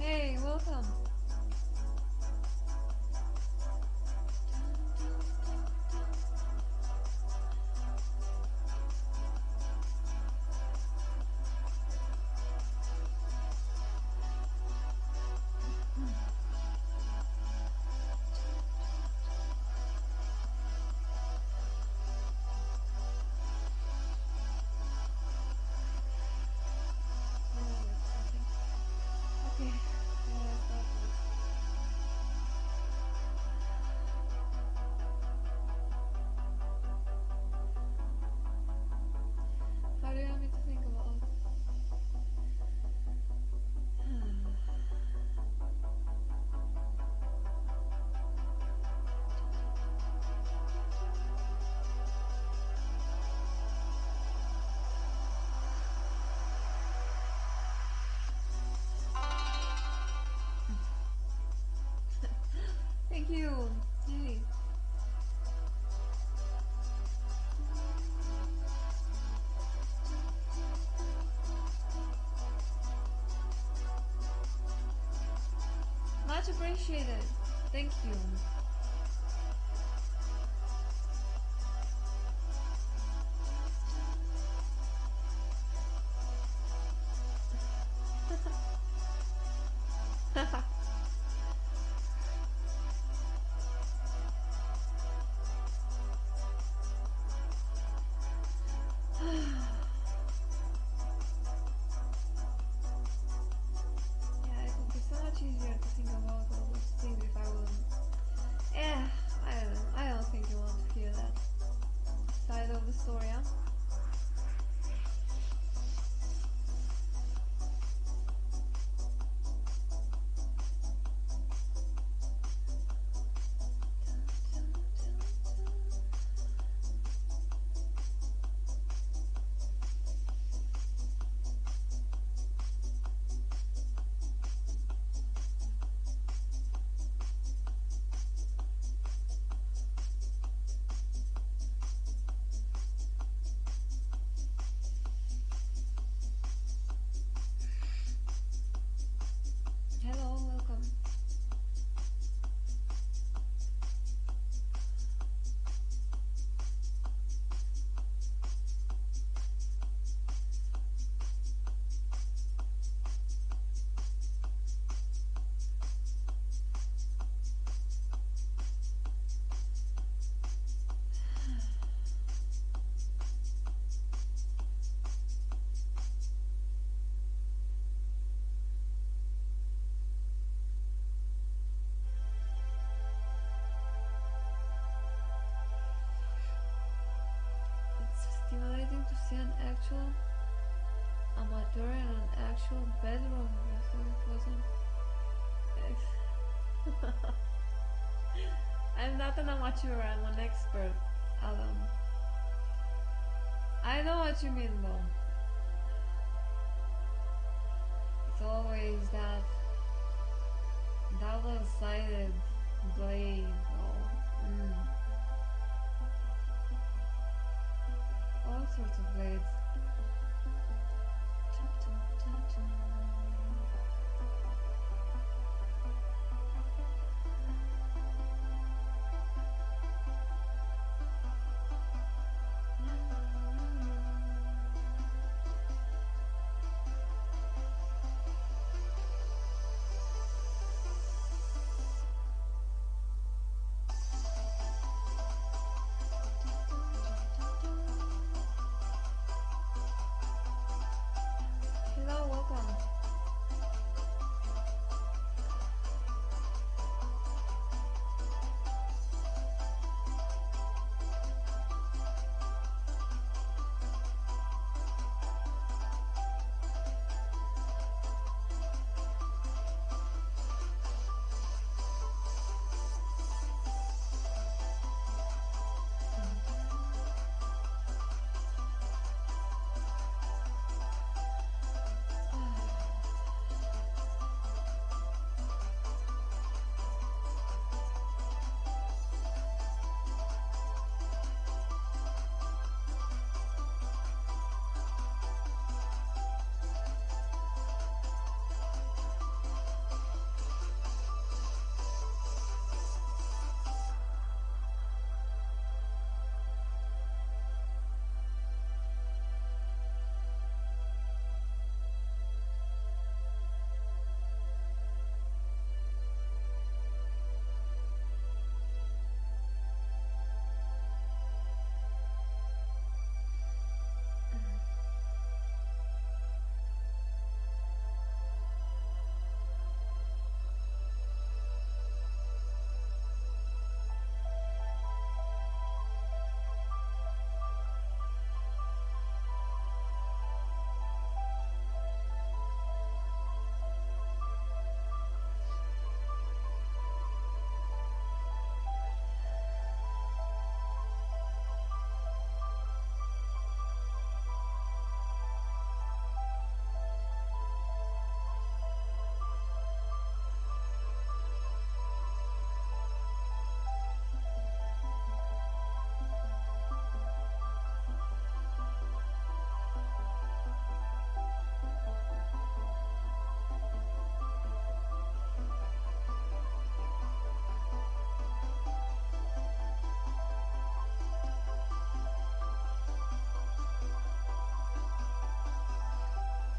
Hey, welcome. Much appreciated. Thank you. Of the story? See an actual amateur and an actual bedroom. Thought it wasn't. I'm not an amateur, I'm an expert, Adam. I know what you mean though. It's always that double sided blade. Oh, mm. Sorts of blades.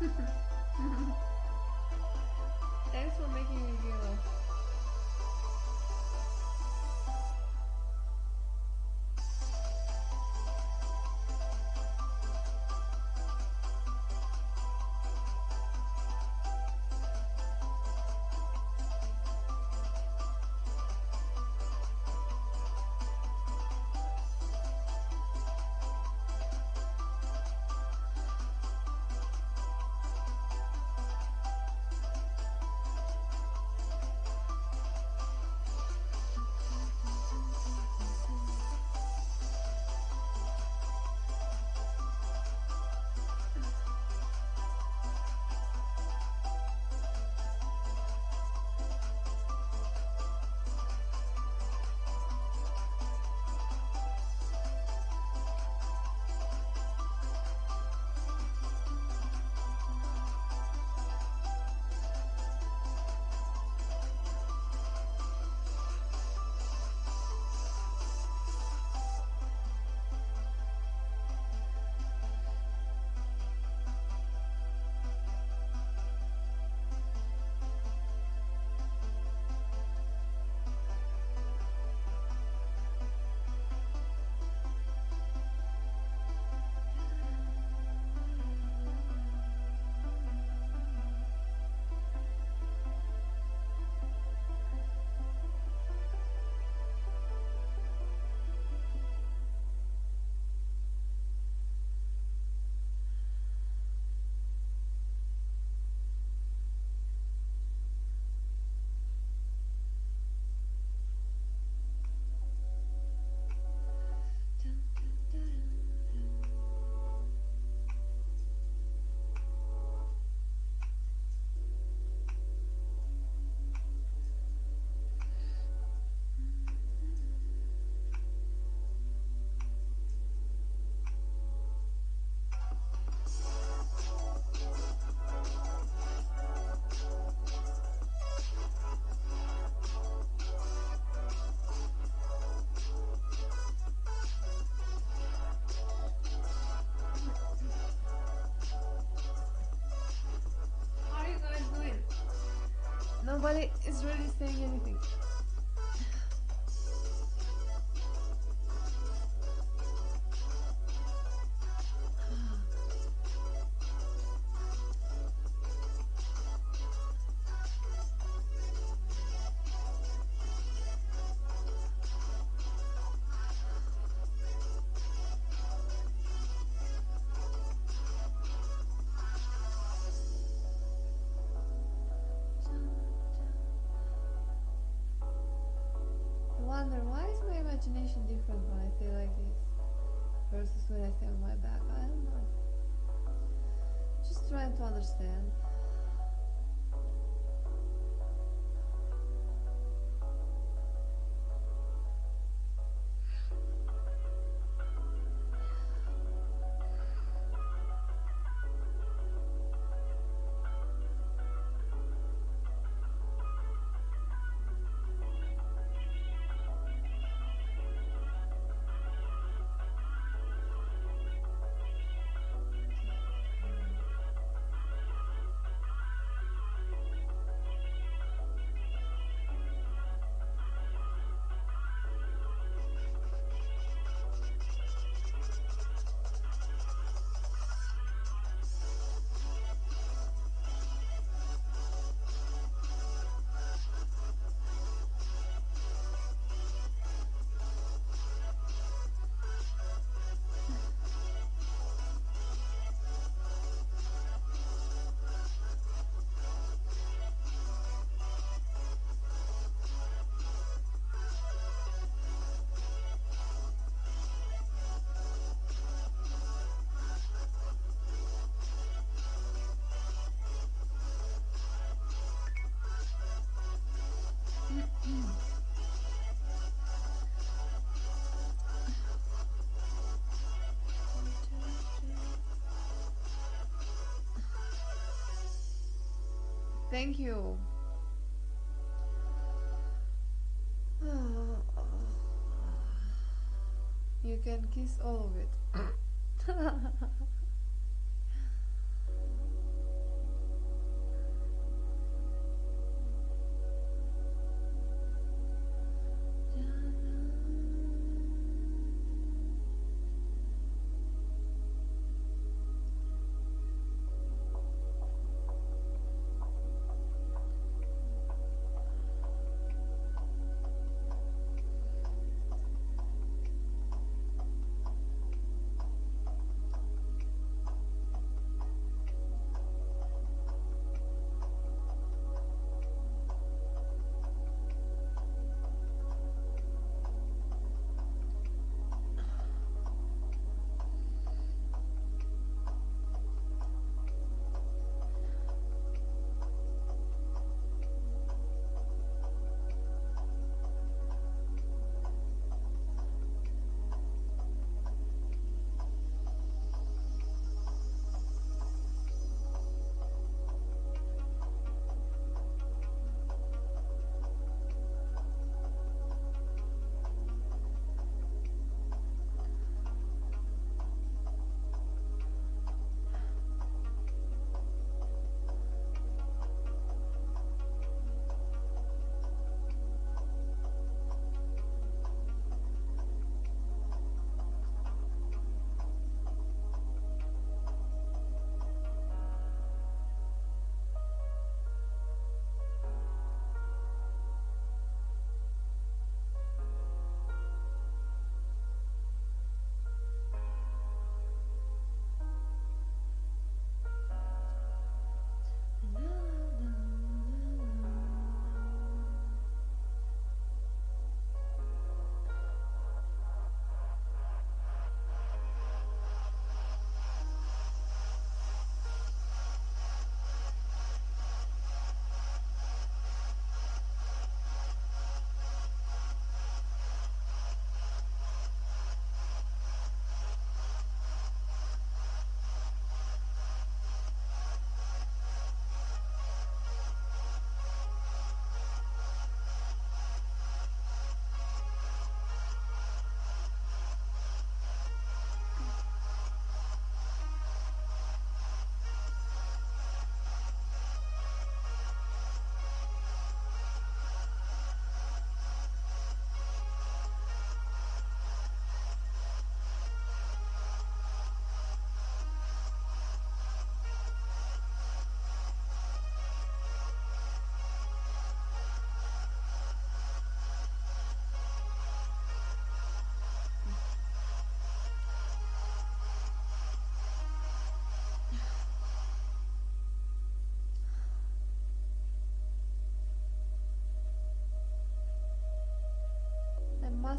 Thanks for making me giggle. Nobody is really saying anything. I say like this versus when I say on my back? I don't know. Just trying to understand. Thank you. You can kiss all of it.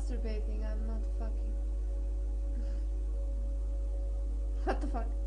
masturbating. I'm not fucking. what the fuck?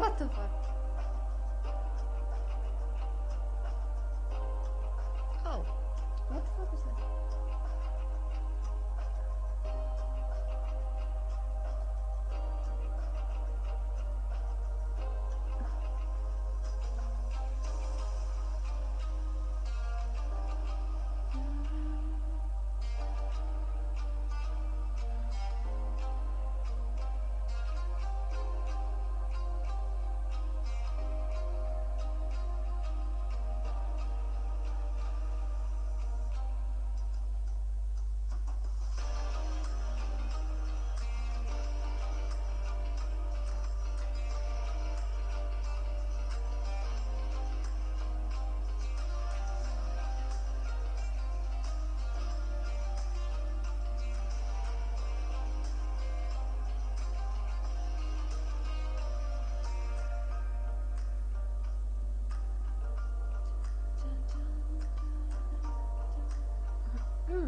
What the fuck?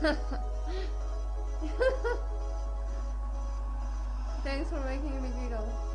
Thanks for making me giggle.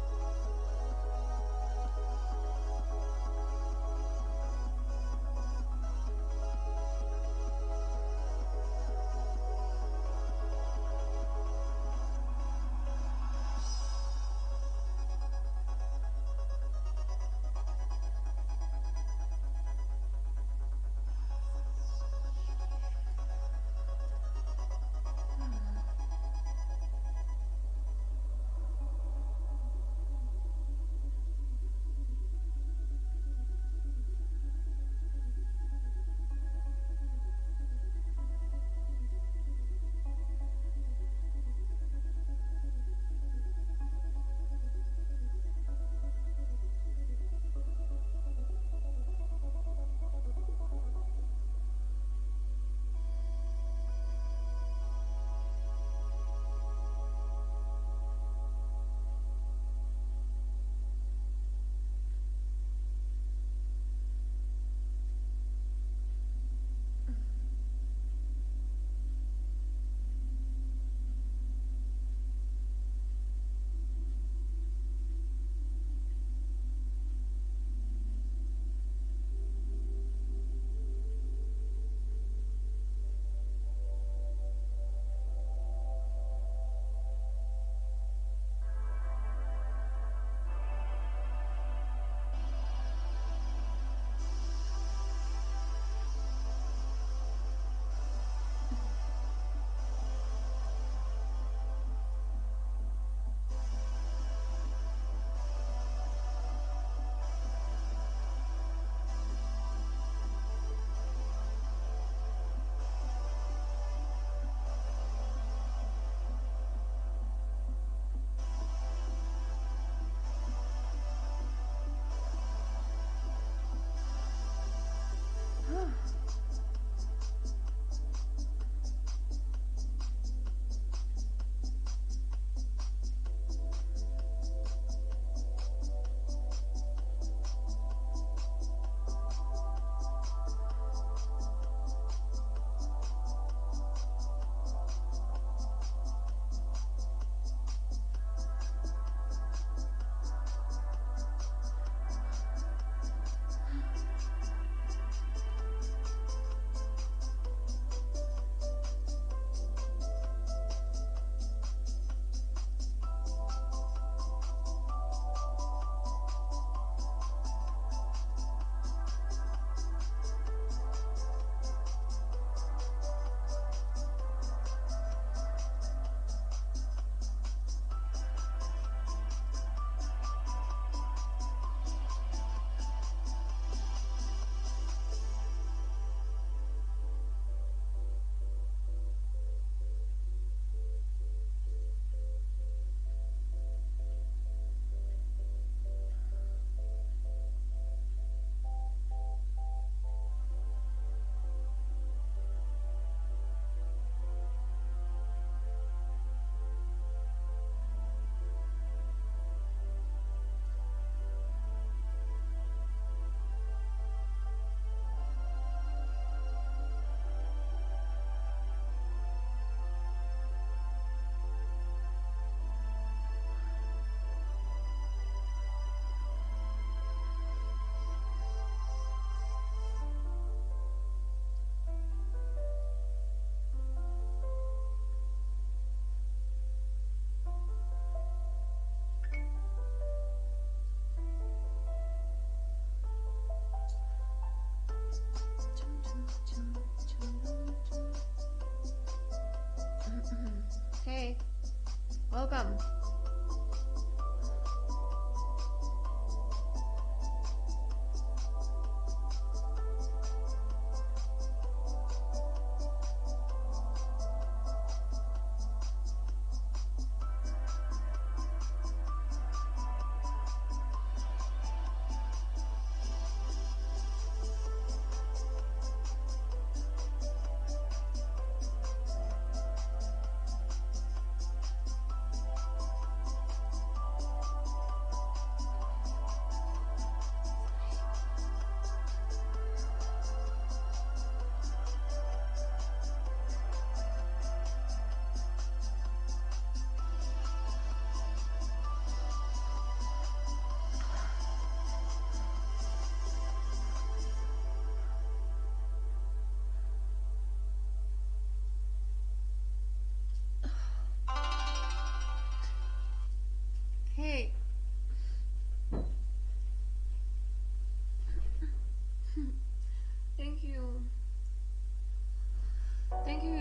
Welcome.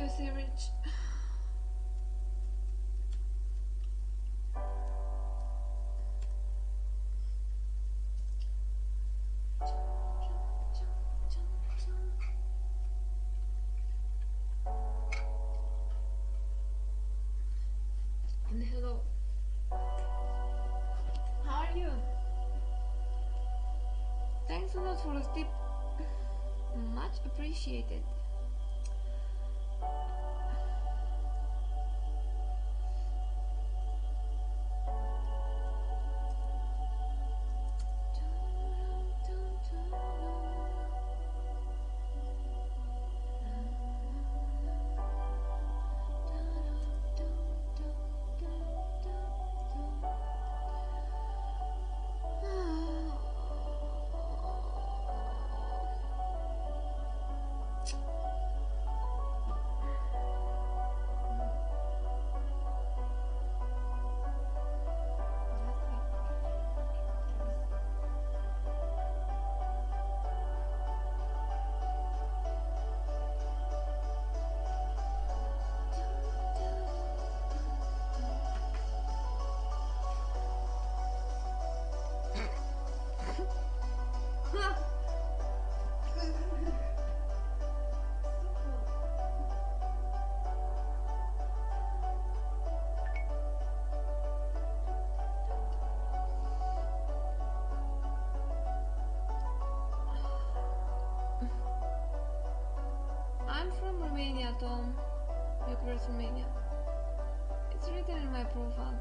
You rich. Hello. How are you? Thanks a lot for the tip. Much appreciated. I'm from Romania, Tom. Bucharest, Romania. It's written in my profile.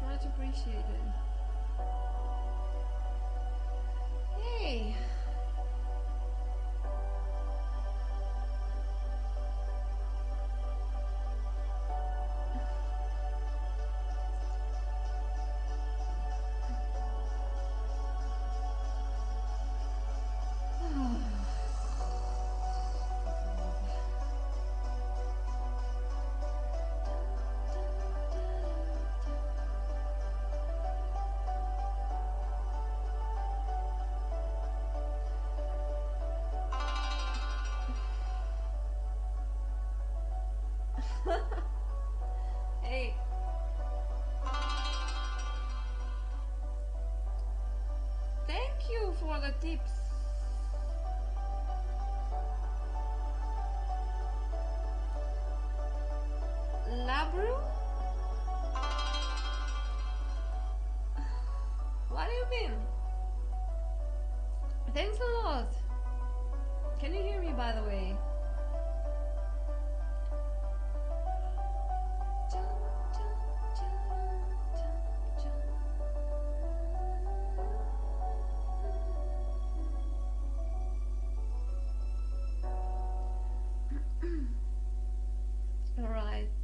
Much appreciated. hey. Thank you for the tips.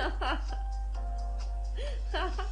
哈哈哈哈哈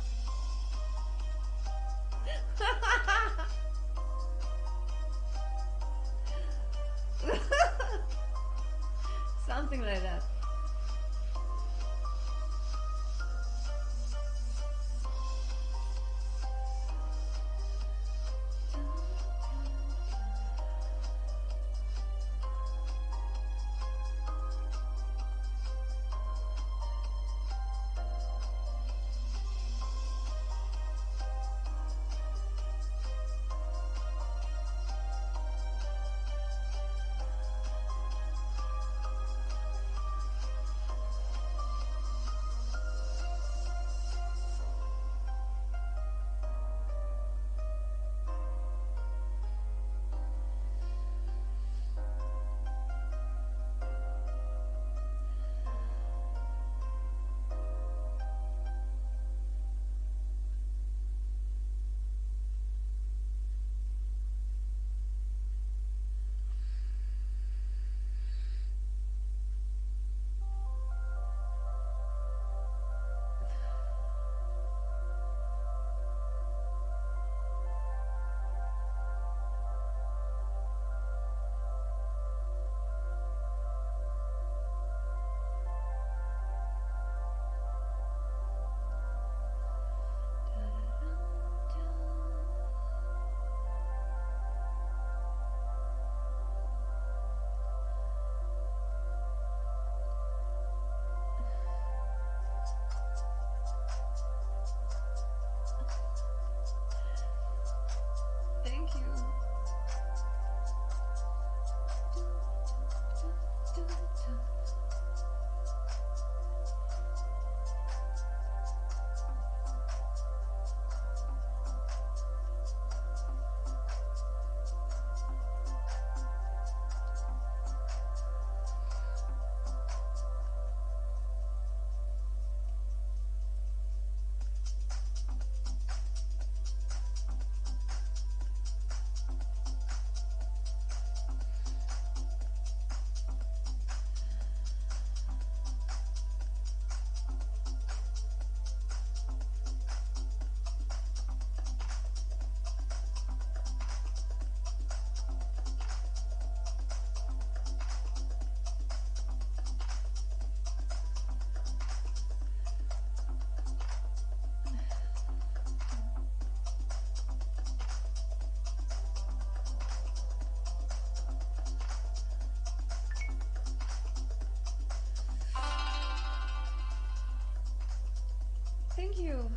Thank you.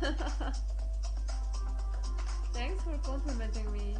Thanks for complimenting me.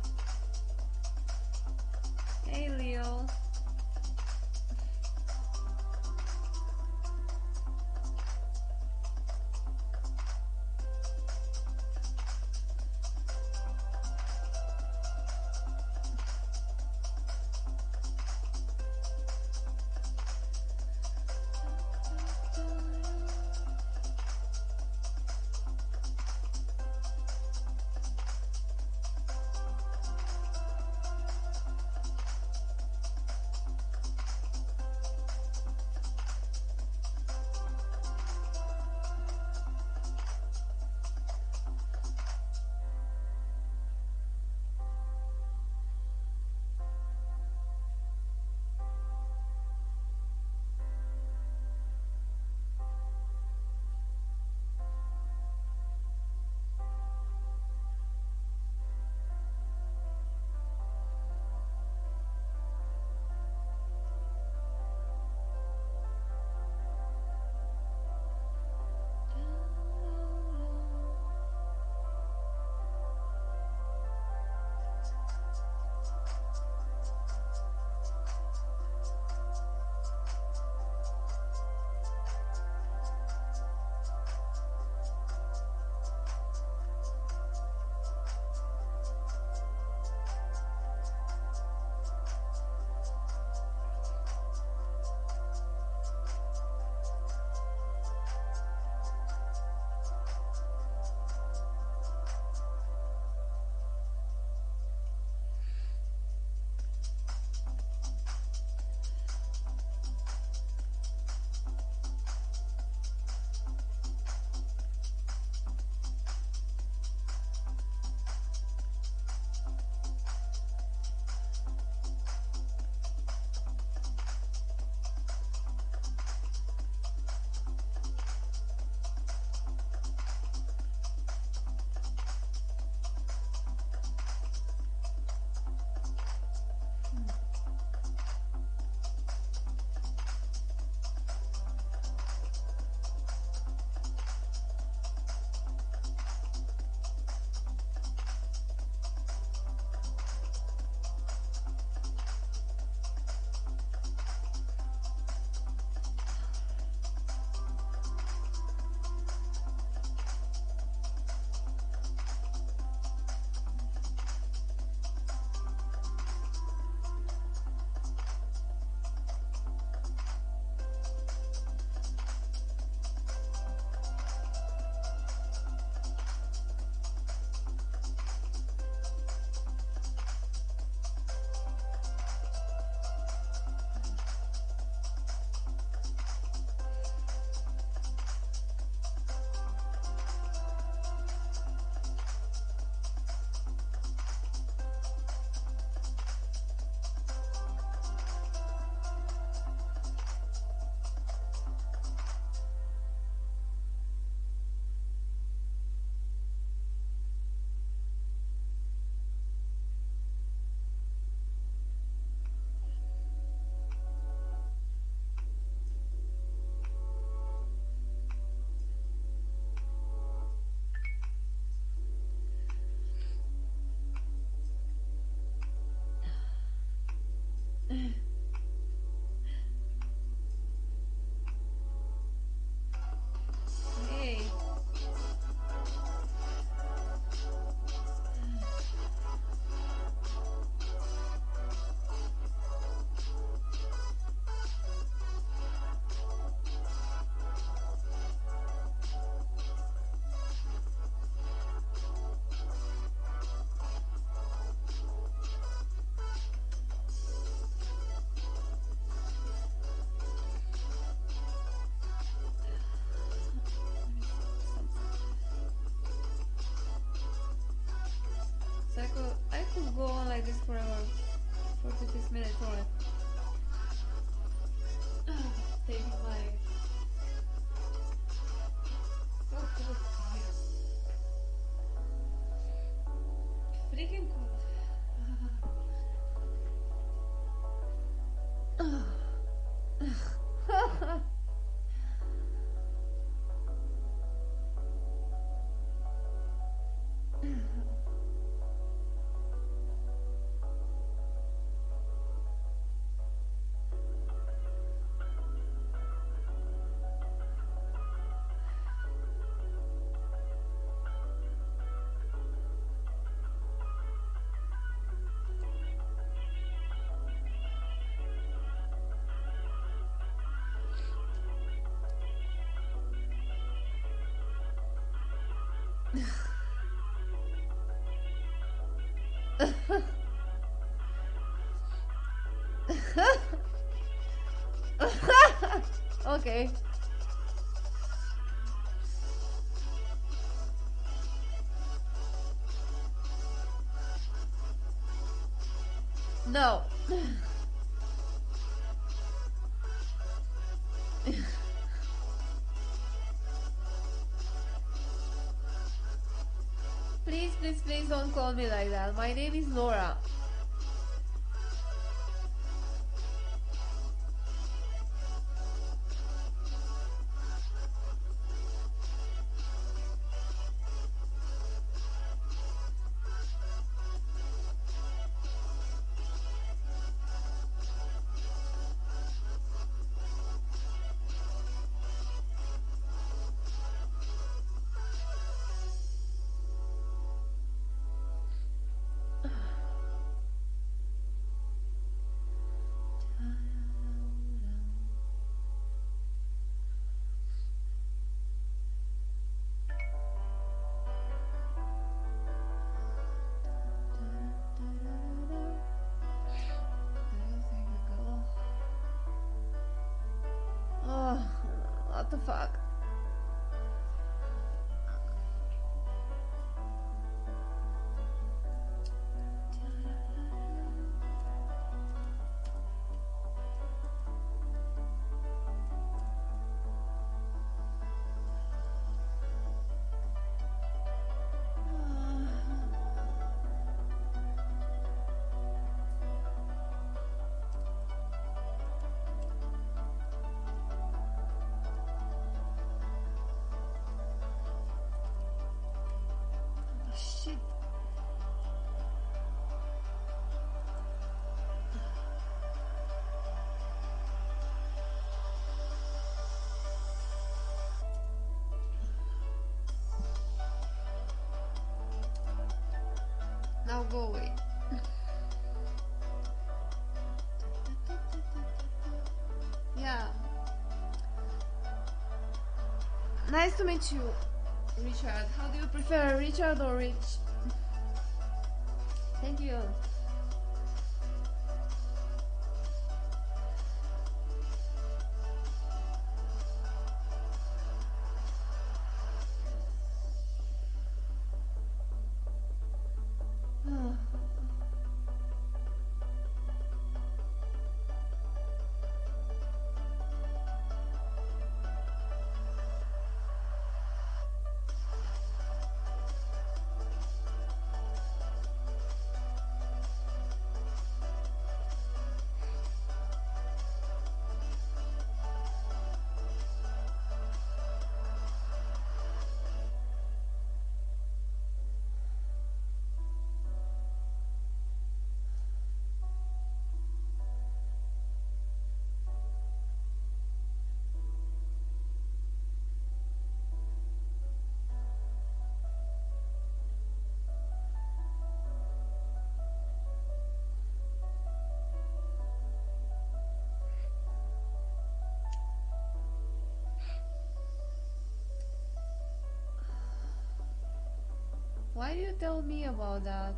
Ugh. could, go on like this forever. 46 minutes or okay. No. Please, don't call me like that. My name is Laura. Away. yeah. Nice to meet you, Richard. How do you prefer, Richard or Rich? Thank you. Why do you tell me about that?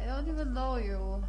I don't even know you.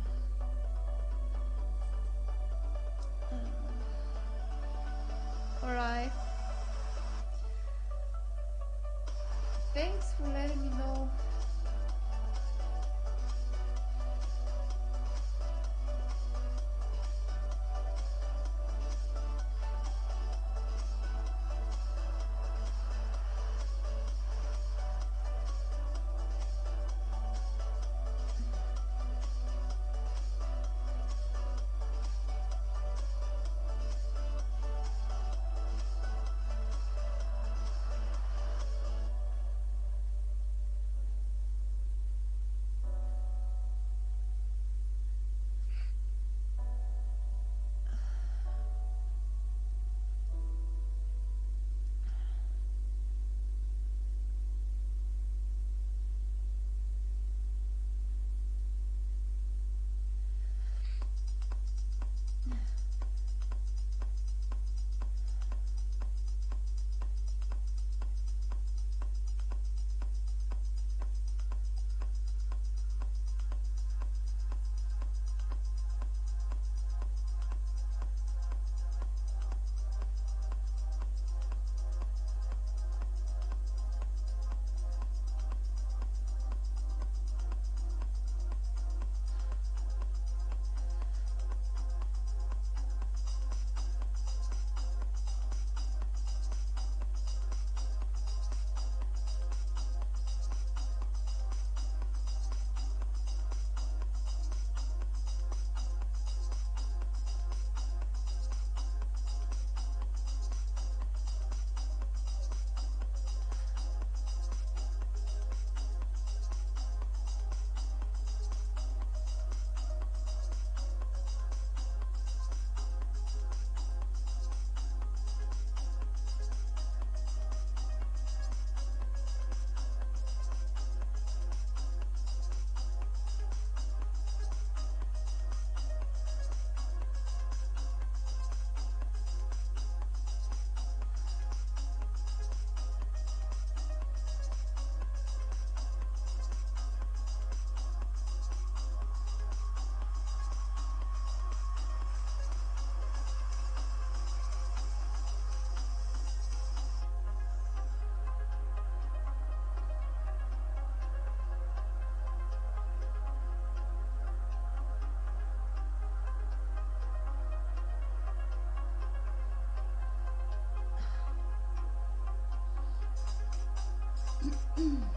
嗯。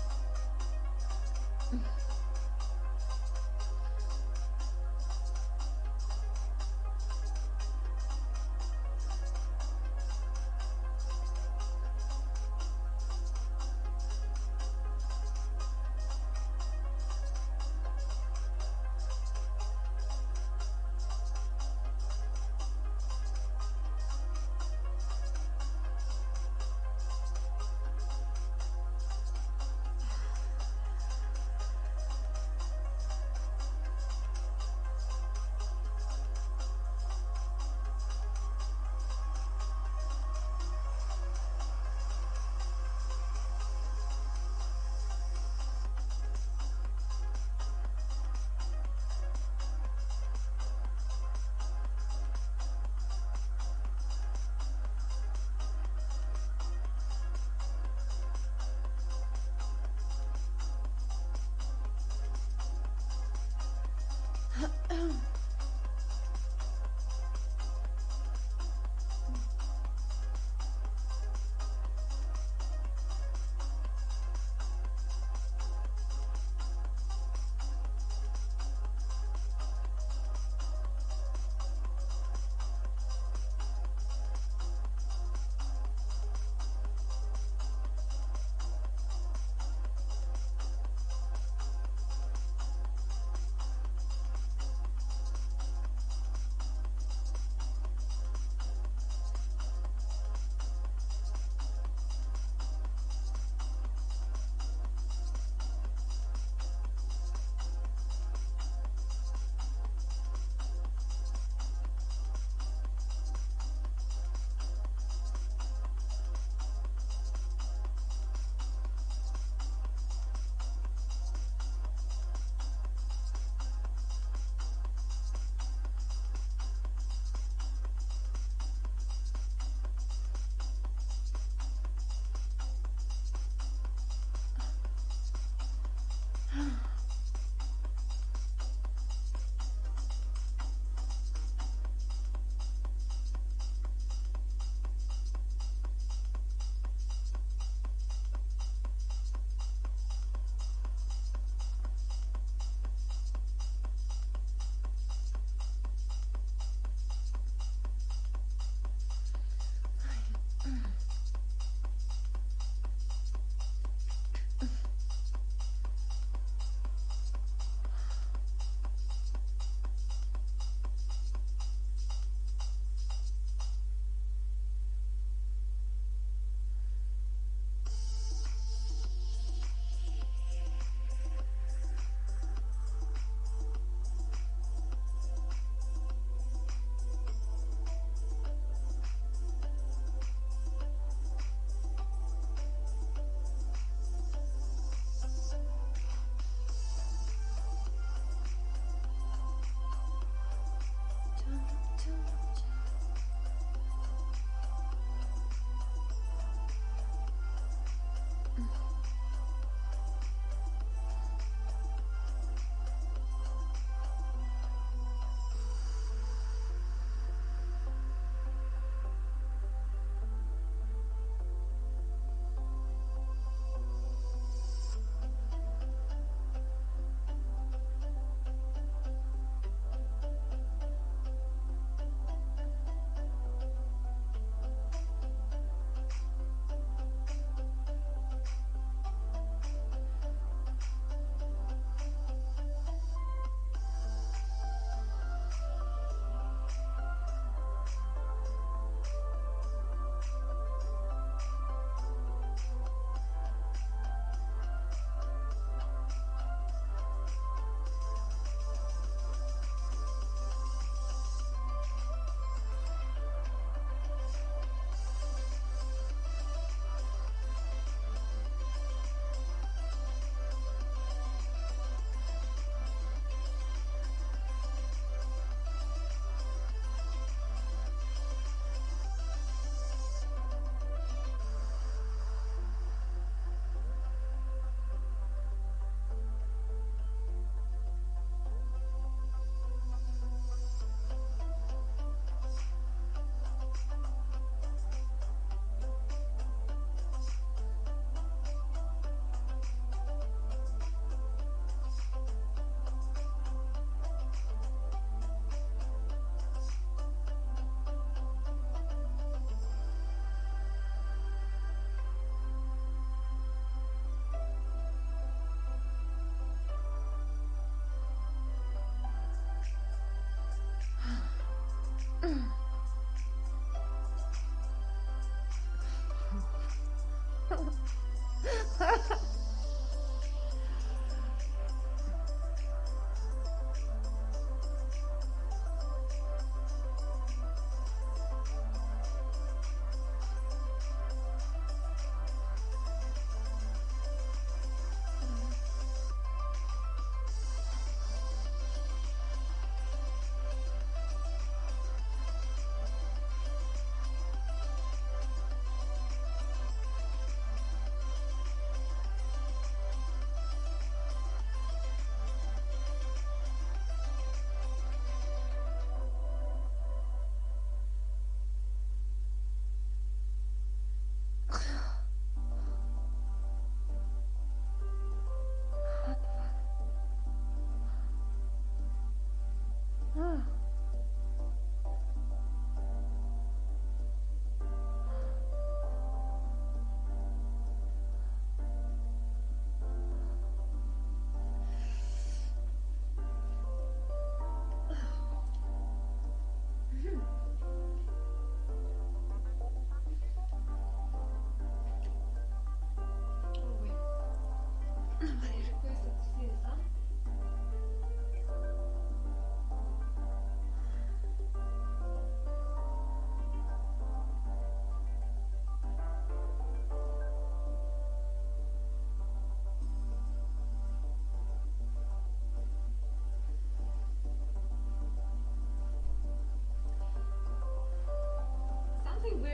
Oh. too.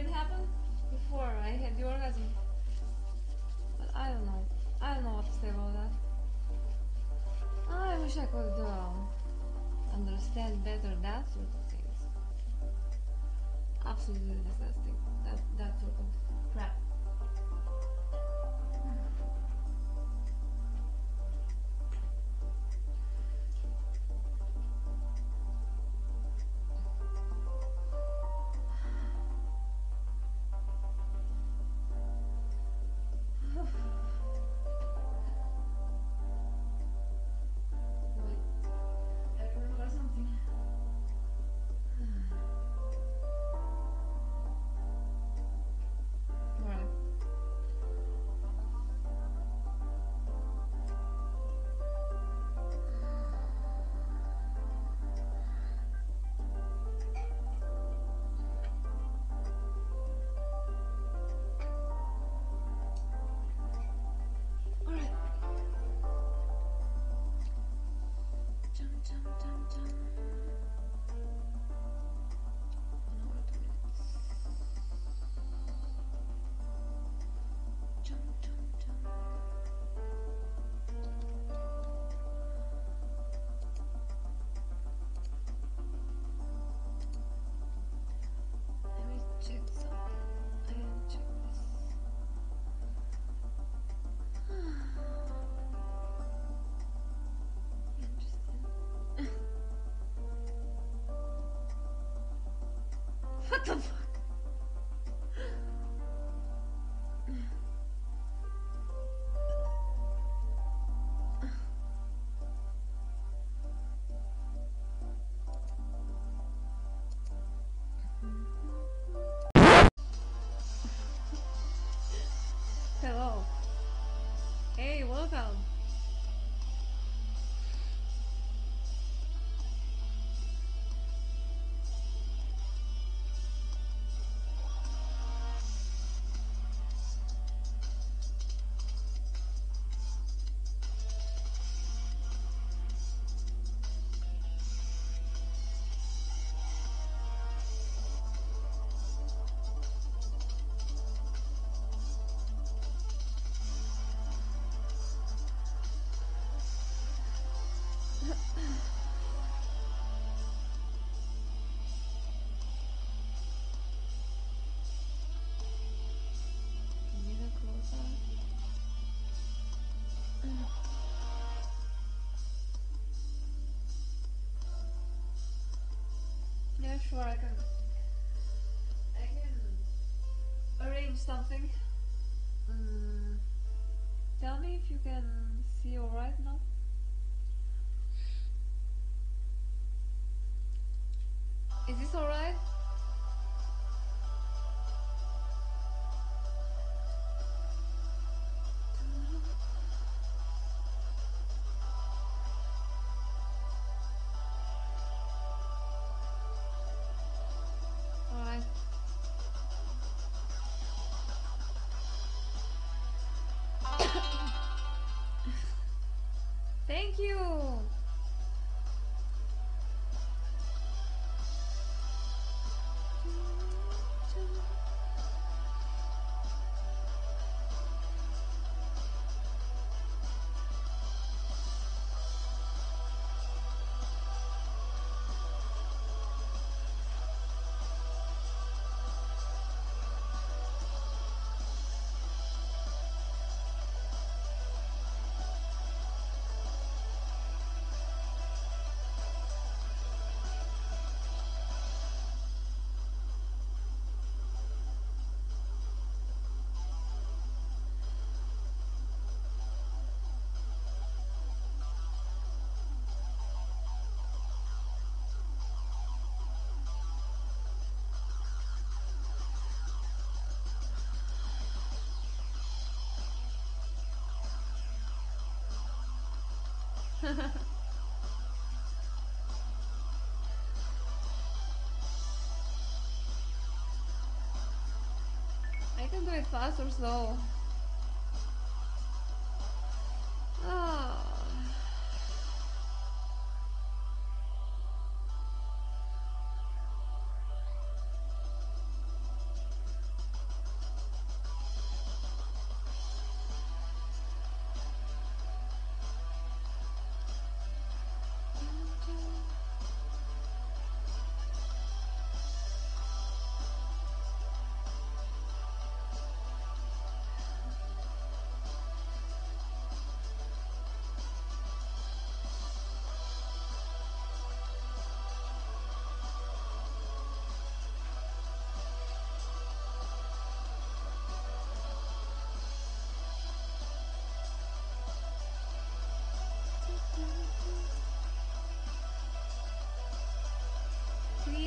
Weird happened before I had the orgasm. But I don't know. I don't know what to say about that. I wish I could um, understand better that sort of things. Absolutely disgusting. That that sort of Jump, jump, jump, what the sure, I can. I can arrange something. Mm, tell me if you can see alright now. Thank you. I can do it fast or slow.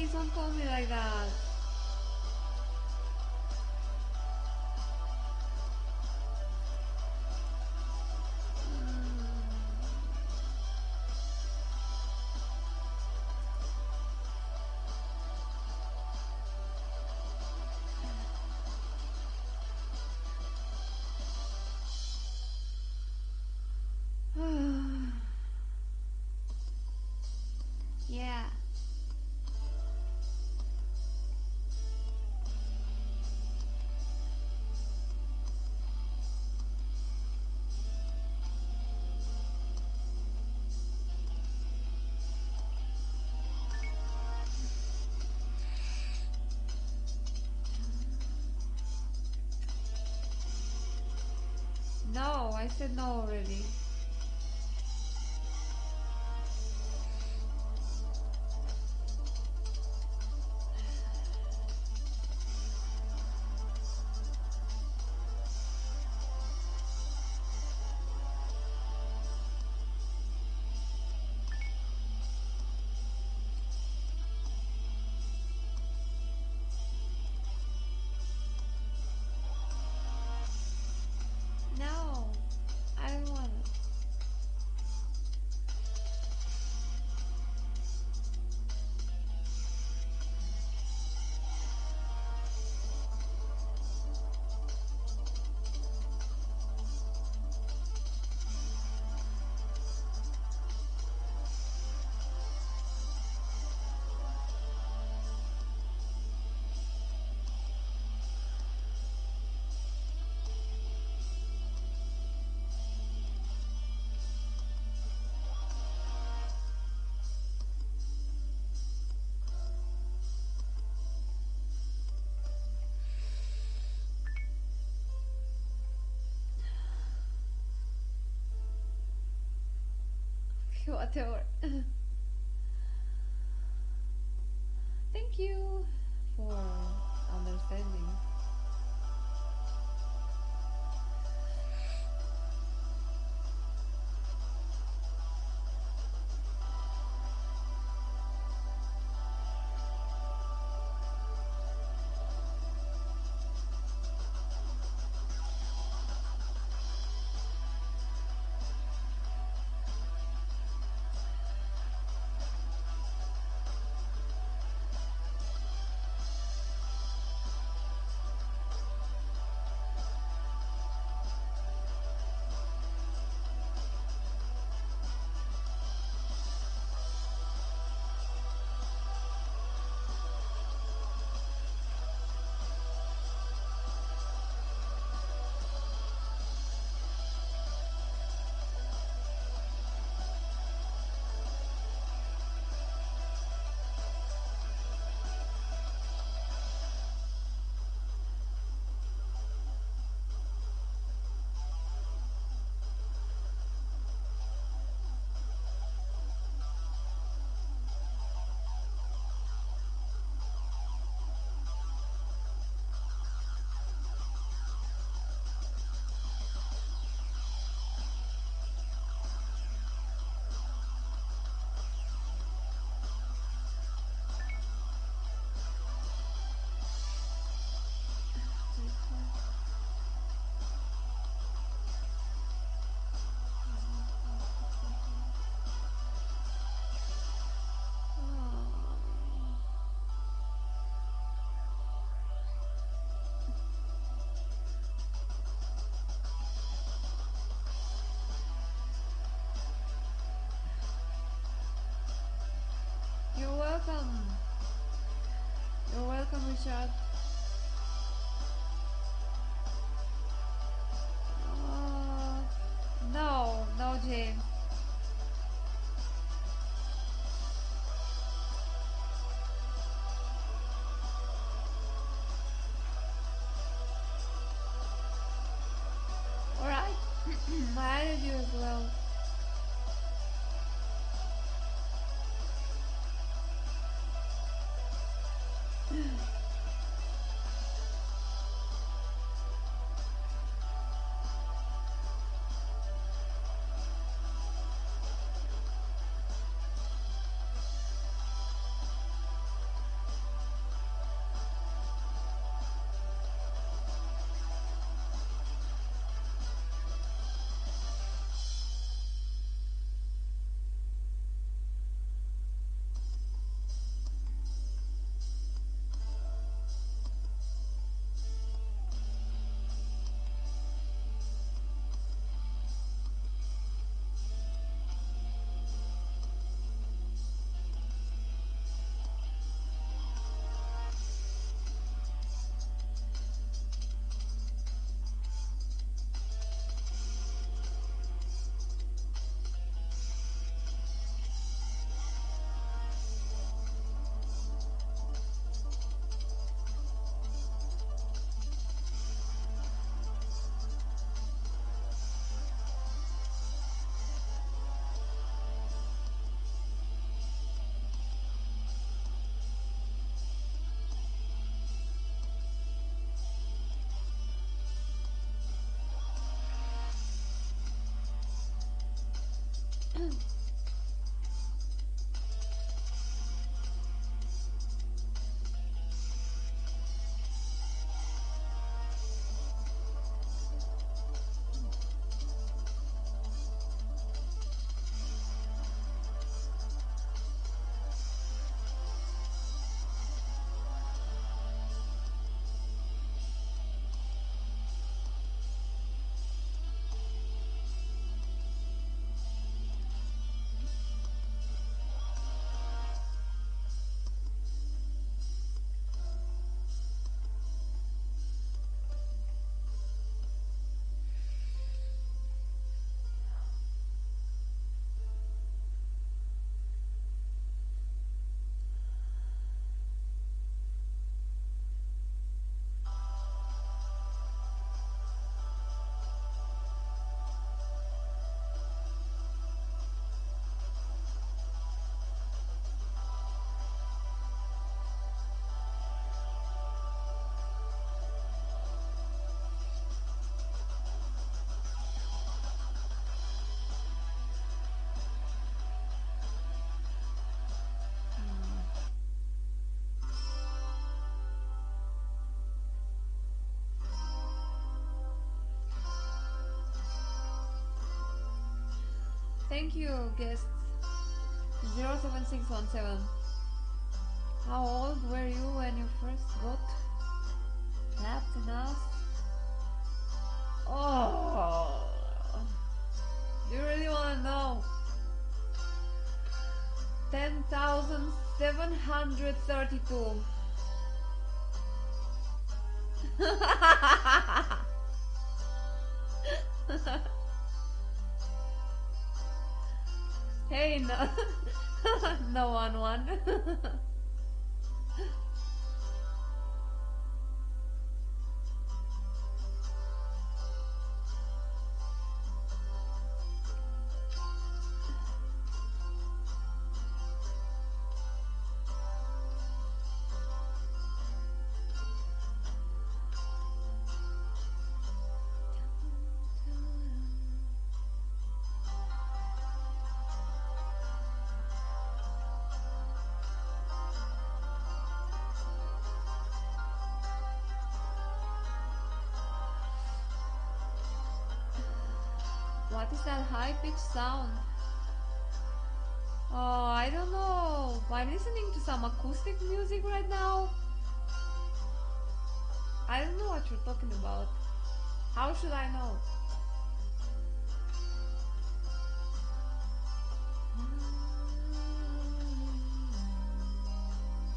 Please don't call me like I said no already. Thank you for understanding. Thank you, guests. 07617. How old were you when you first got tapped in? Oh, you really want to know? 10,732. no What is that high pitched sound? Oh, I don't know. I'm listening to some acoustic music right now. I don't know what you're talking about. How should I know?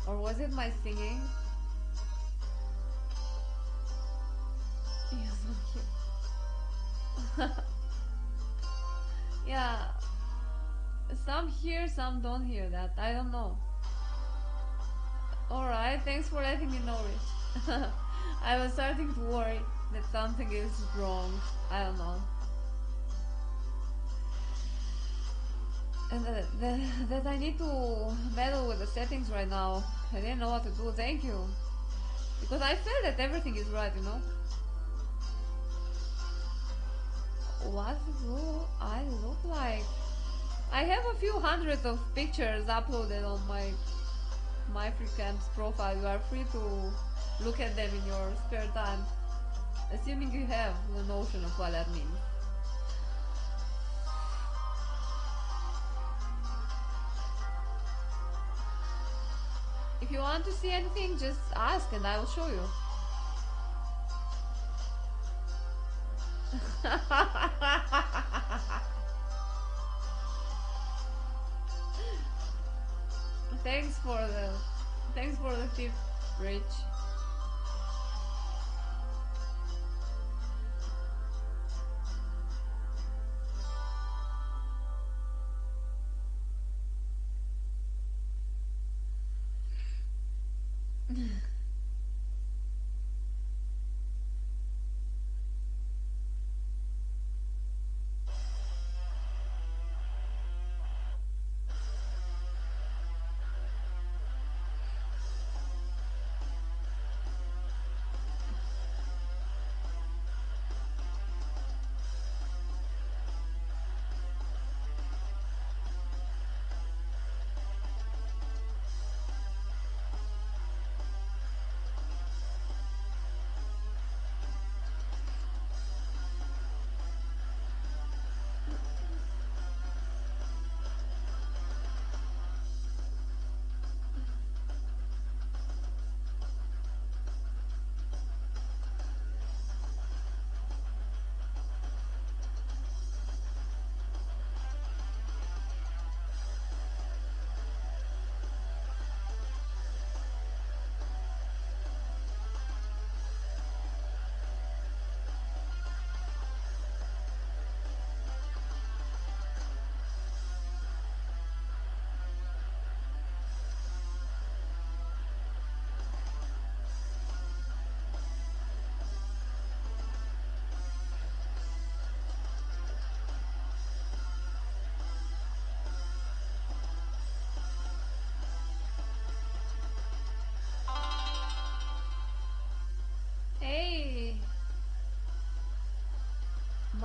Or was it my singing? Some don't hear that. I don't know. Alright, thanks for letting me know, Rich. I was starting to worry that something is wrong. I don't know. And uh, the, that I need to meddle with the settings right now. I didn't know what to do. Thank you. Because I feel that everything is right, you know. What do I look like? I have a few hundreds of pictures uploaded on my my FreeCamps profile. You are free to look at them in your spare time, assuming you have the notion of what that means. If you want to see anything, just ask and I will show you. for the thanks for the tip, Rich.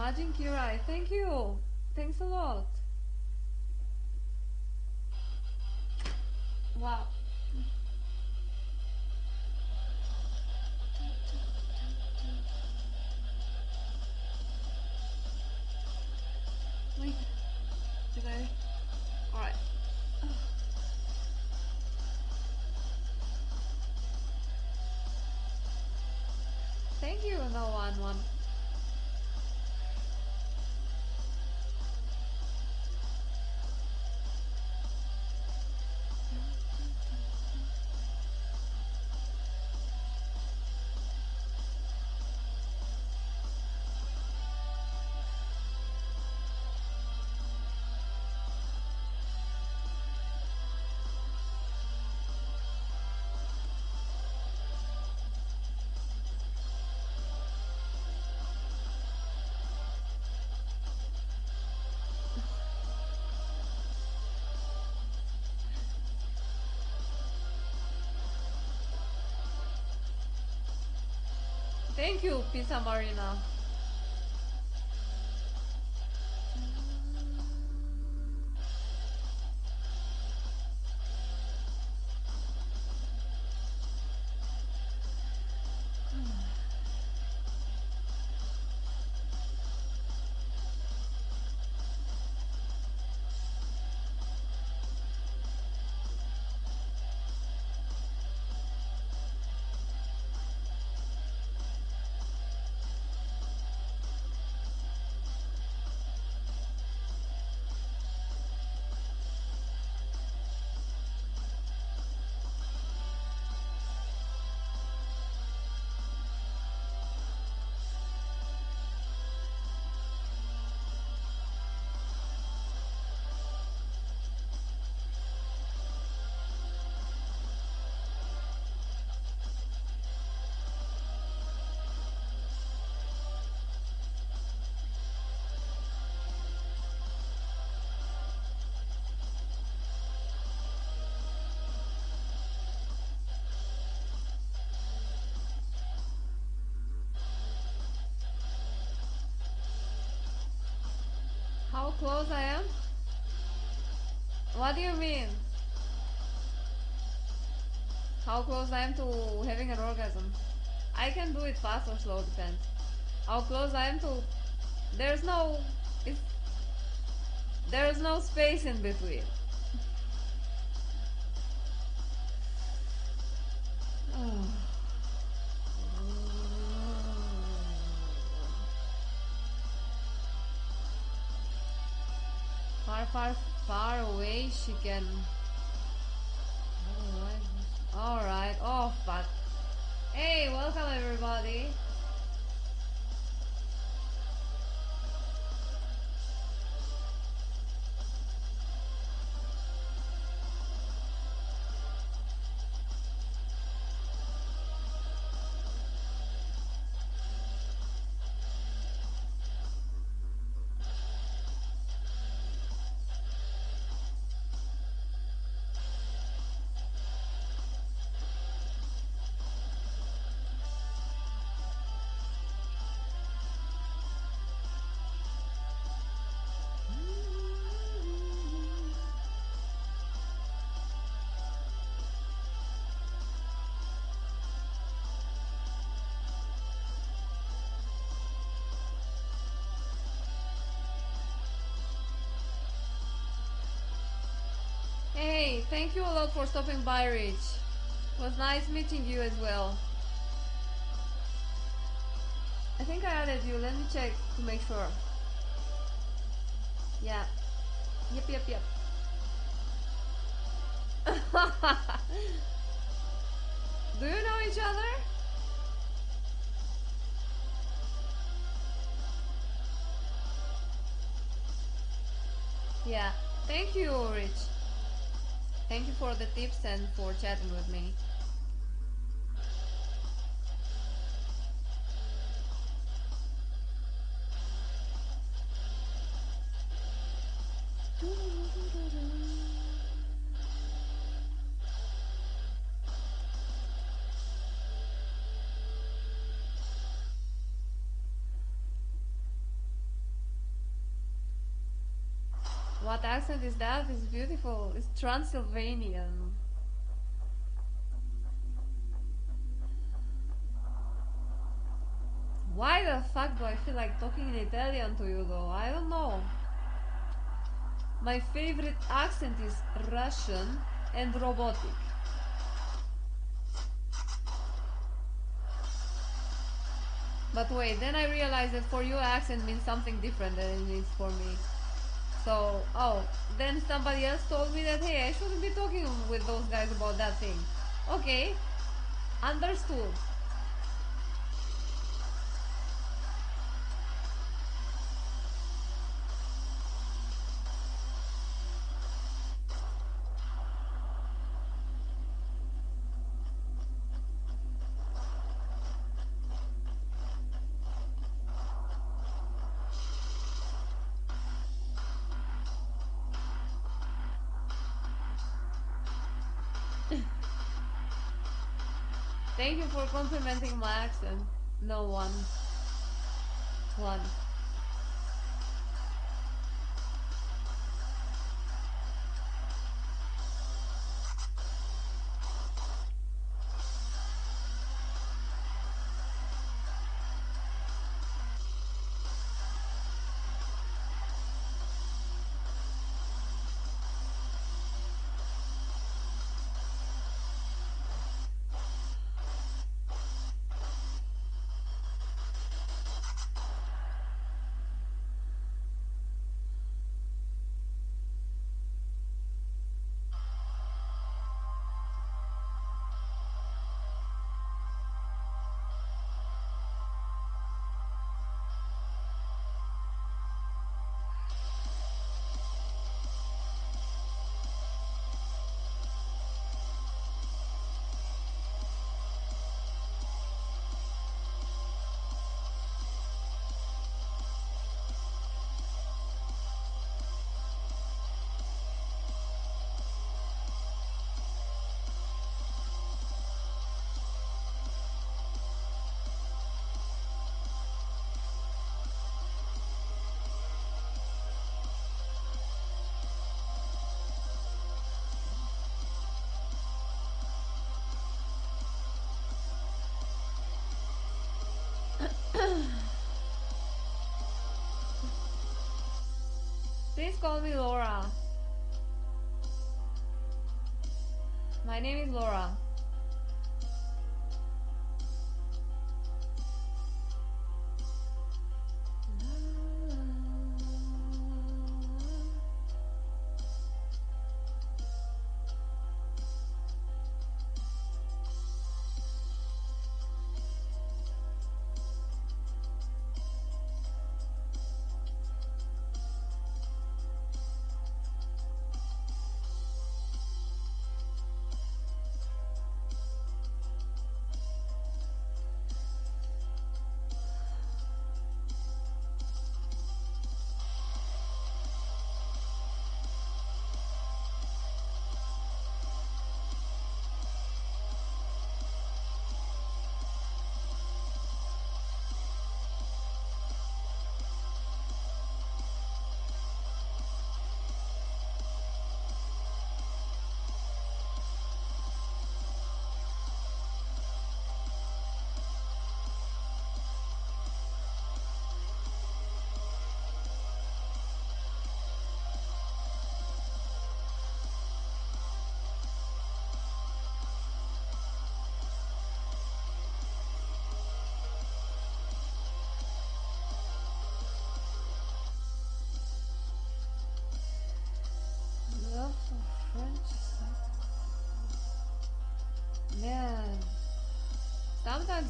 Majin Kirai, thank you! Thanks a lot! Thank you, Pizza Marina. Close I am? What do you mean? How close I am to having an orgasm? I can do it fast or slow, depends. How close I am to... There's no... There's no space in between. Away thank you a lot for stopping by, Rich. It was nice meeting you as well. I think I added you. Let me check to make sure. Yeah. Yep, yep, yep. Do you know each other? Yeah. Thank you, Rich. Thank you for the tips and for chatting with me. Accent is that? It's beautiful. It's Transylvanian. Why the fuck do I feel like talking in Italian to you though? I don't know. My favorite accent is Russian and robotic. But wait, then I realized that for you accent means something different than it means for me. So, oh, then somebody else told me that, hey, I shouldn't be talking with those guys about that thing. Okay, understood. Thank you for complimenting my accent. No one. One. Call me Laura. My name is Laura.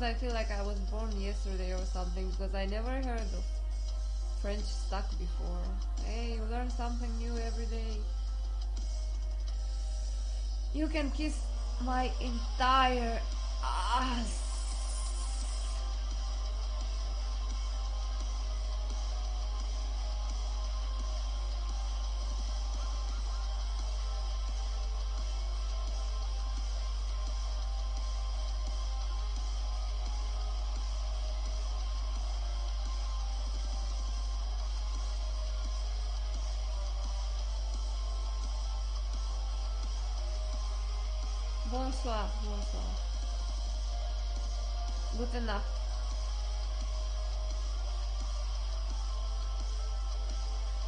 I feel like I was born yesterday or something because I never heard of French stuck before. Hey, you learn something new every day. You can kiss my entire ass. Bonsoir, bonsoir. Gute Nacht.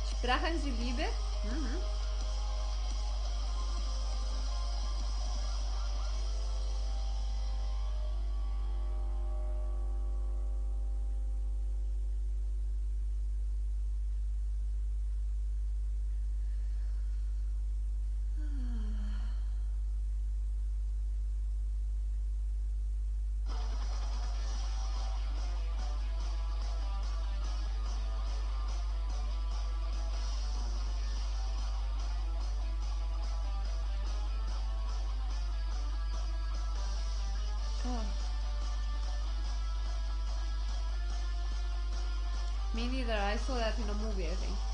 Sprachen Sie Liebe? Mhm. Me neither. I saw that in a movie, I think.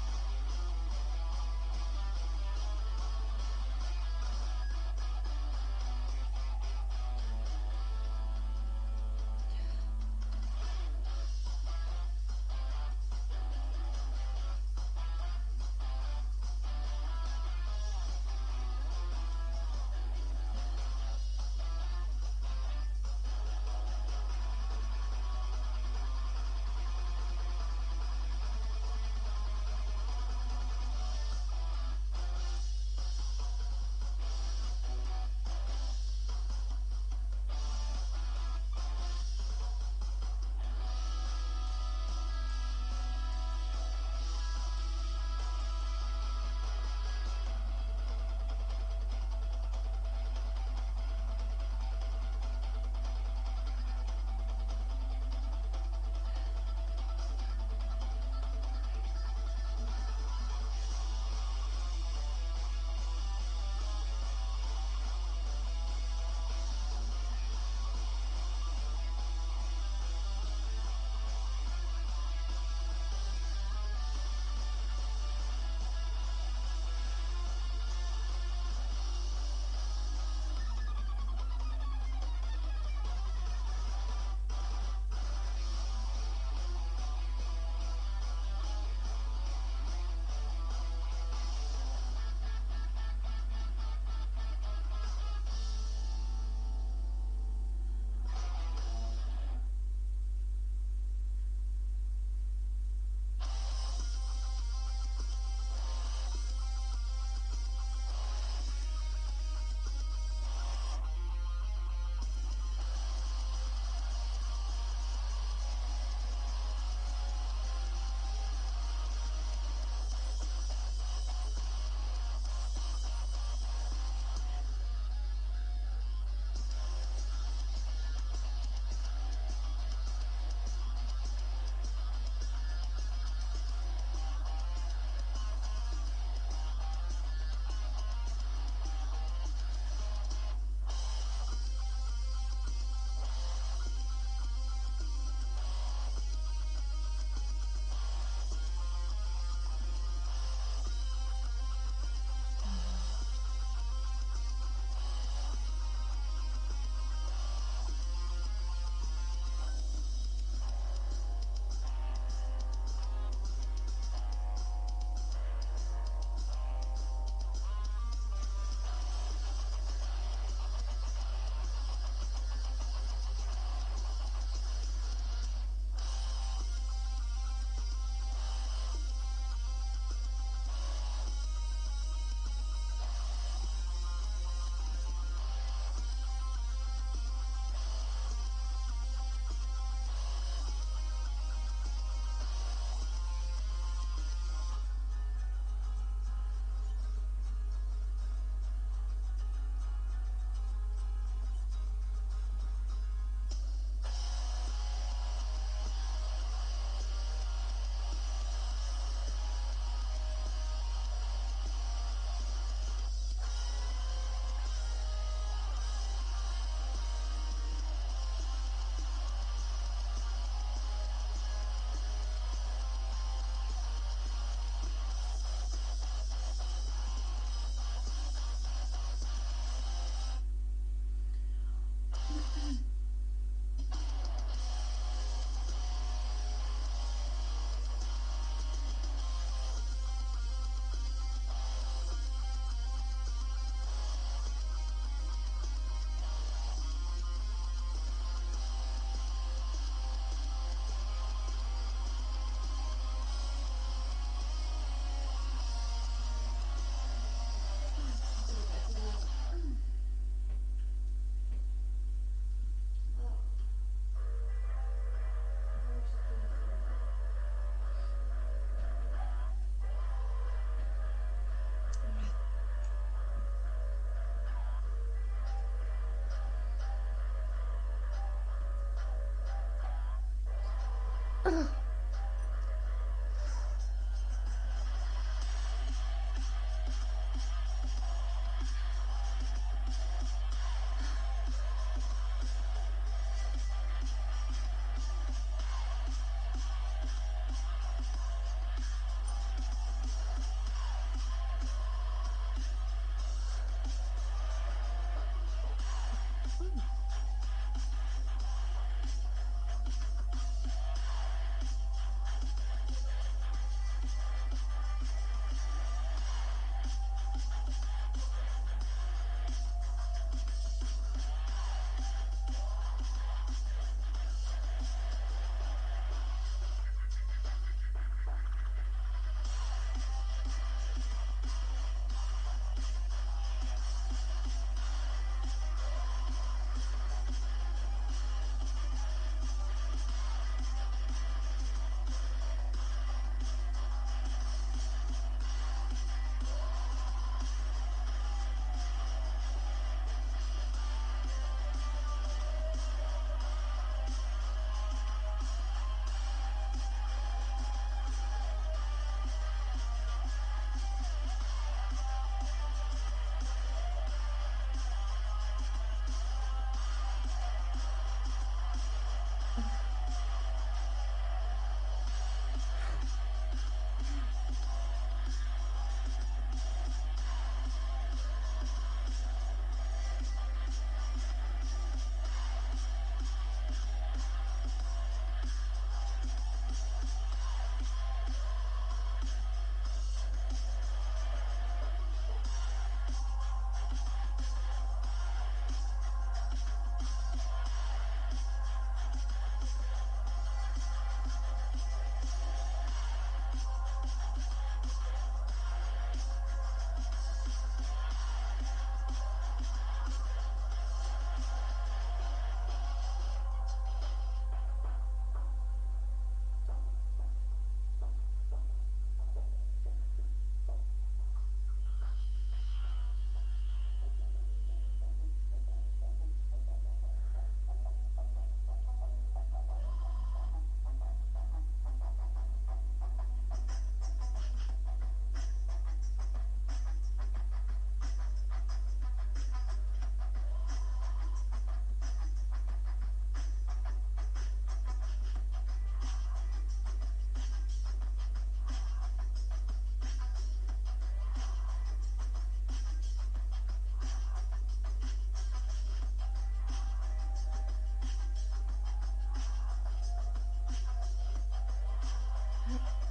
Ugh.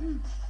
Mm.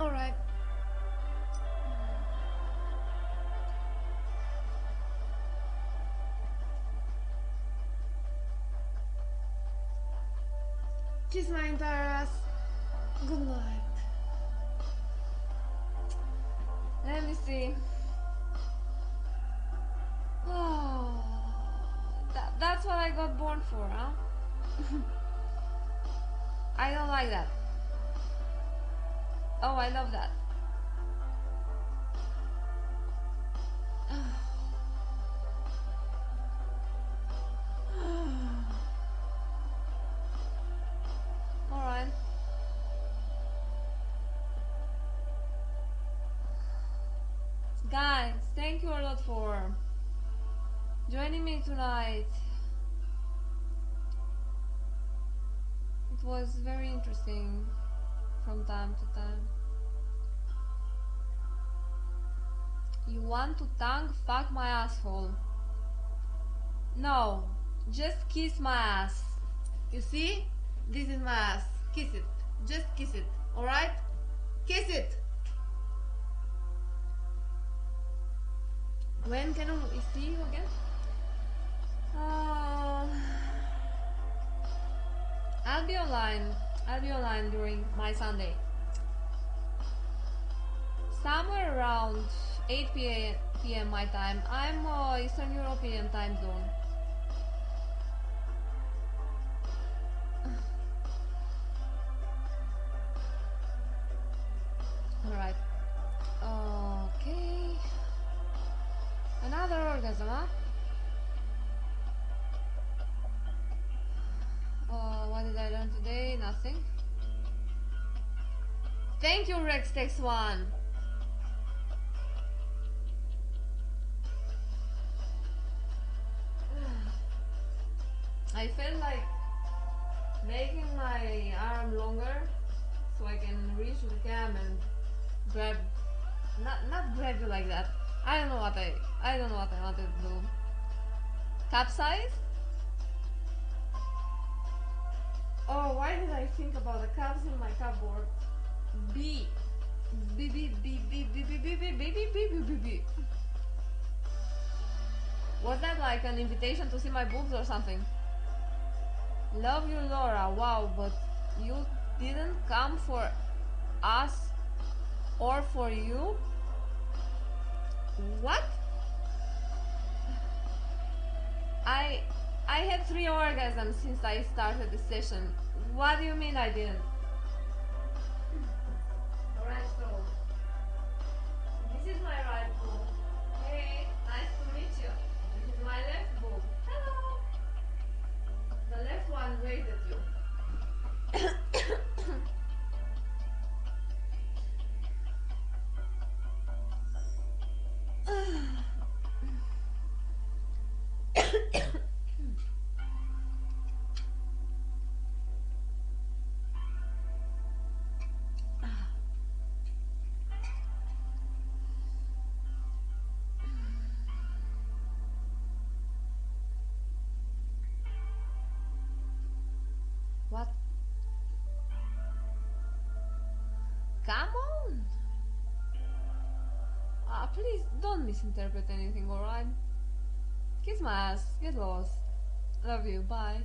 Alright. Kiss my entire ass. Good night. Let me see. Oh, that, that's what I got born for, huh? I don't like that. Oh, I love that. Alright. Guys, thank you a lot for joining me tonight. It was very interesting from time to time. You want to tongue fuck my asshole? No, just kiss my ass. You see? This is my ass. Kiss it. Just kiss it. Alright? Kiss it! When can we see you again? Uh, I'll be online. I'll be online during my Sunday. Somewhere around 8 p.m. my time. I'm uh, Eastern European time zone. Thank you, Rex Tex One. I feel like making my arm longer so I can reach the cam and grab not not grab you like that. I don't know what I I don't know what I wanted to do. Capsize? Oh, why did I think about the cups in my cupboard? B. B B B B B B B B B B B B B B. Was that like an invitation to see my boobs or something? Love you, Laura. Wow, but you didn't come for us or for you? What? I I had three orgasms since I started the session. What do you mean I didn't? This is my right boob. Hey, nice to meet you. This is my left boob. Hello. The left one waved at you. Come on! Ah, please don't misinterpret anything, alright? Kiss my ass, get lost. Love you, bye.